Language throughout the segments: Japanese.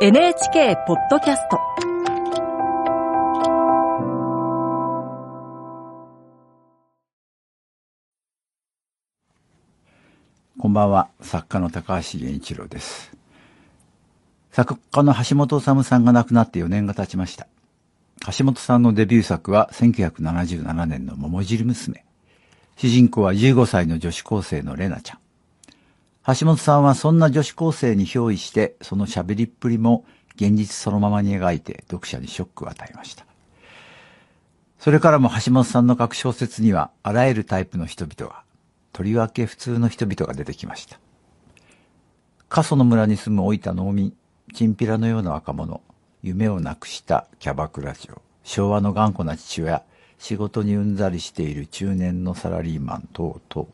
NHK ポッドキャスト。こんばんは。作家の高橋源一郎です。作家の橋本治さんが亡くなって4年が経ちました。橋本さんのデビュー作は1977年の桃汁娘。主人公は15歳の女子高生のレナちゃん。橋本さんはそんな女子高生に憑依して、その喋りっぷりも現実そのままに描いて読者にショックを与えました。それからも橋本さんの書く小説にはあらゆるタイプの人々が、とりわけ普通の人々が出てきました。過疎の村に住む老いた農民、チンピラのような若者、夢をなくしたキャバクラ嬢、昭和の頑固な父親、仕事にうんざりしている中年のサラリーマン等々、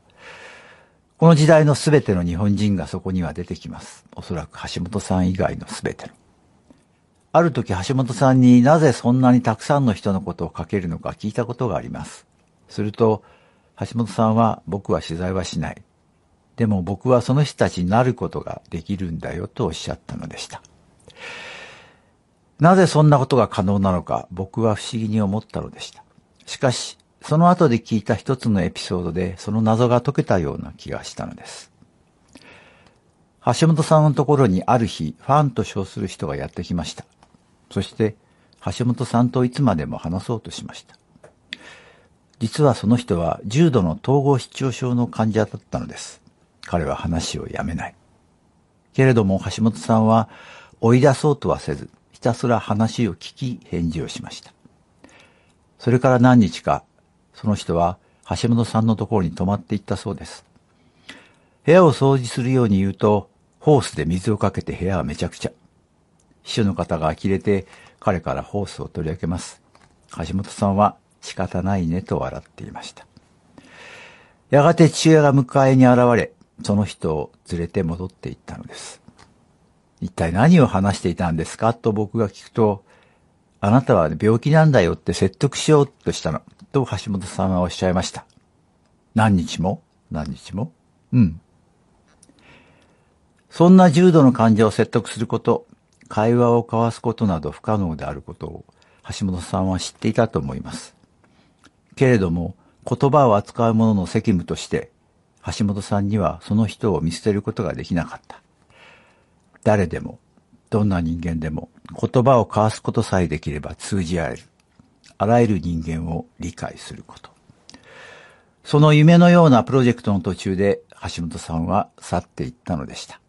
この時代のすべての日本人がそこには出てきます。おそらく橋本さん以外のすべての。ある時橋本さんになぜそんなにたくさんの人のことを書けるのか聞いたことがあります。すると、橋本さんは僕は取材はしない。でも僕はその人たちになることができるんだよとおっしゃったのでした。なぜそんなことが可能なのか僕は不思議に思ったのでした。しかし、その後で聞いた一つのエピソードでその謎が解けたような気がしたのです。橋本さんのところにある日、ファンと称する人がやってきました。そして、橋本さんといつまでも話そうとしました。実はその人は重度の統合失調症の患者だったのです。彼は話をやめない。けれども橋本さんは追い出そうとはせず、ひたすら話を聞き返事をしました。それから何日かその人は橋本さんのところに泊まっていったそうです。部屋を掃除するように言うと、ホースで水をかけて部屋はめちゃくちゃ。秘書の方が呆れて彼からホースを取り上げます。橋本さんは仕方ないねと笑っていました。やがて父親が迎えに現れ、その人を連れて戻っていったのです。一体何を話していたんですかと僕が聞くと、あなたは病気なんだよって説得しようとしたの。と橋本さんはおっしゃいました。何日も？何日も？うん。そんな重度の患者を説得すること、会話を交わすことなど不可能であることを橋本さんは知っていたと思います。けれども、言葉を扱う者の責務として、橋本さんにはその人を見捨てることができなかった。誰でも、どんな人間でも言葉を交わすことさえできれば通じ合える。あらゆる人間を理解すること。その夢のようなプロジェクトの途中で橋本さんは去っていったのでした。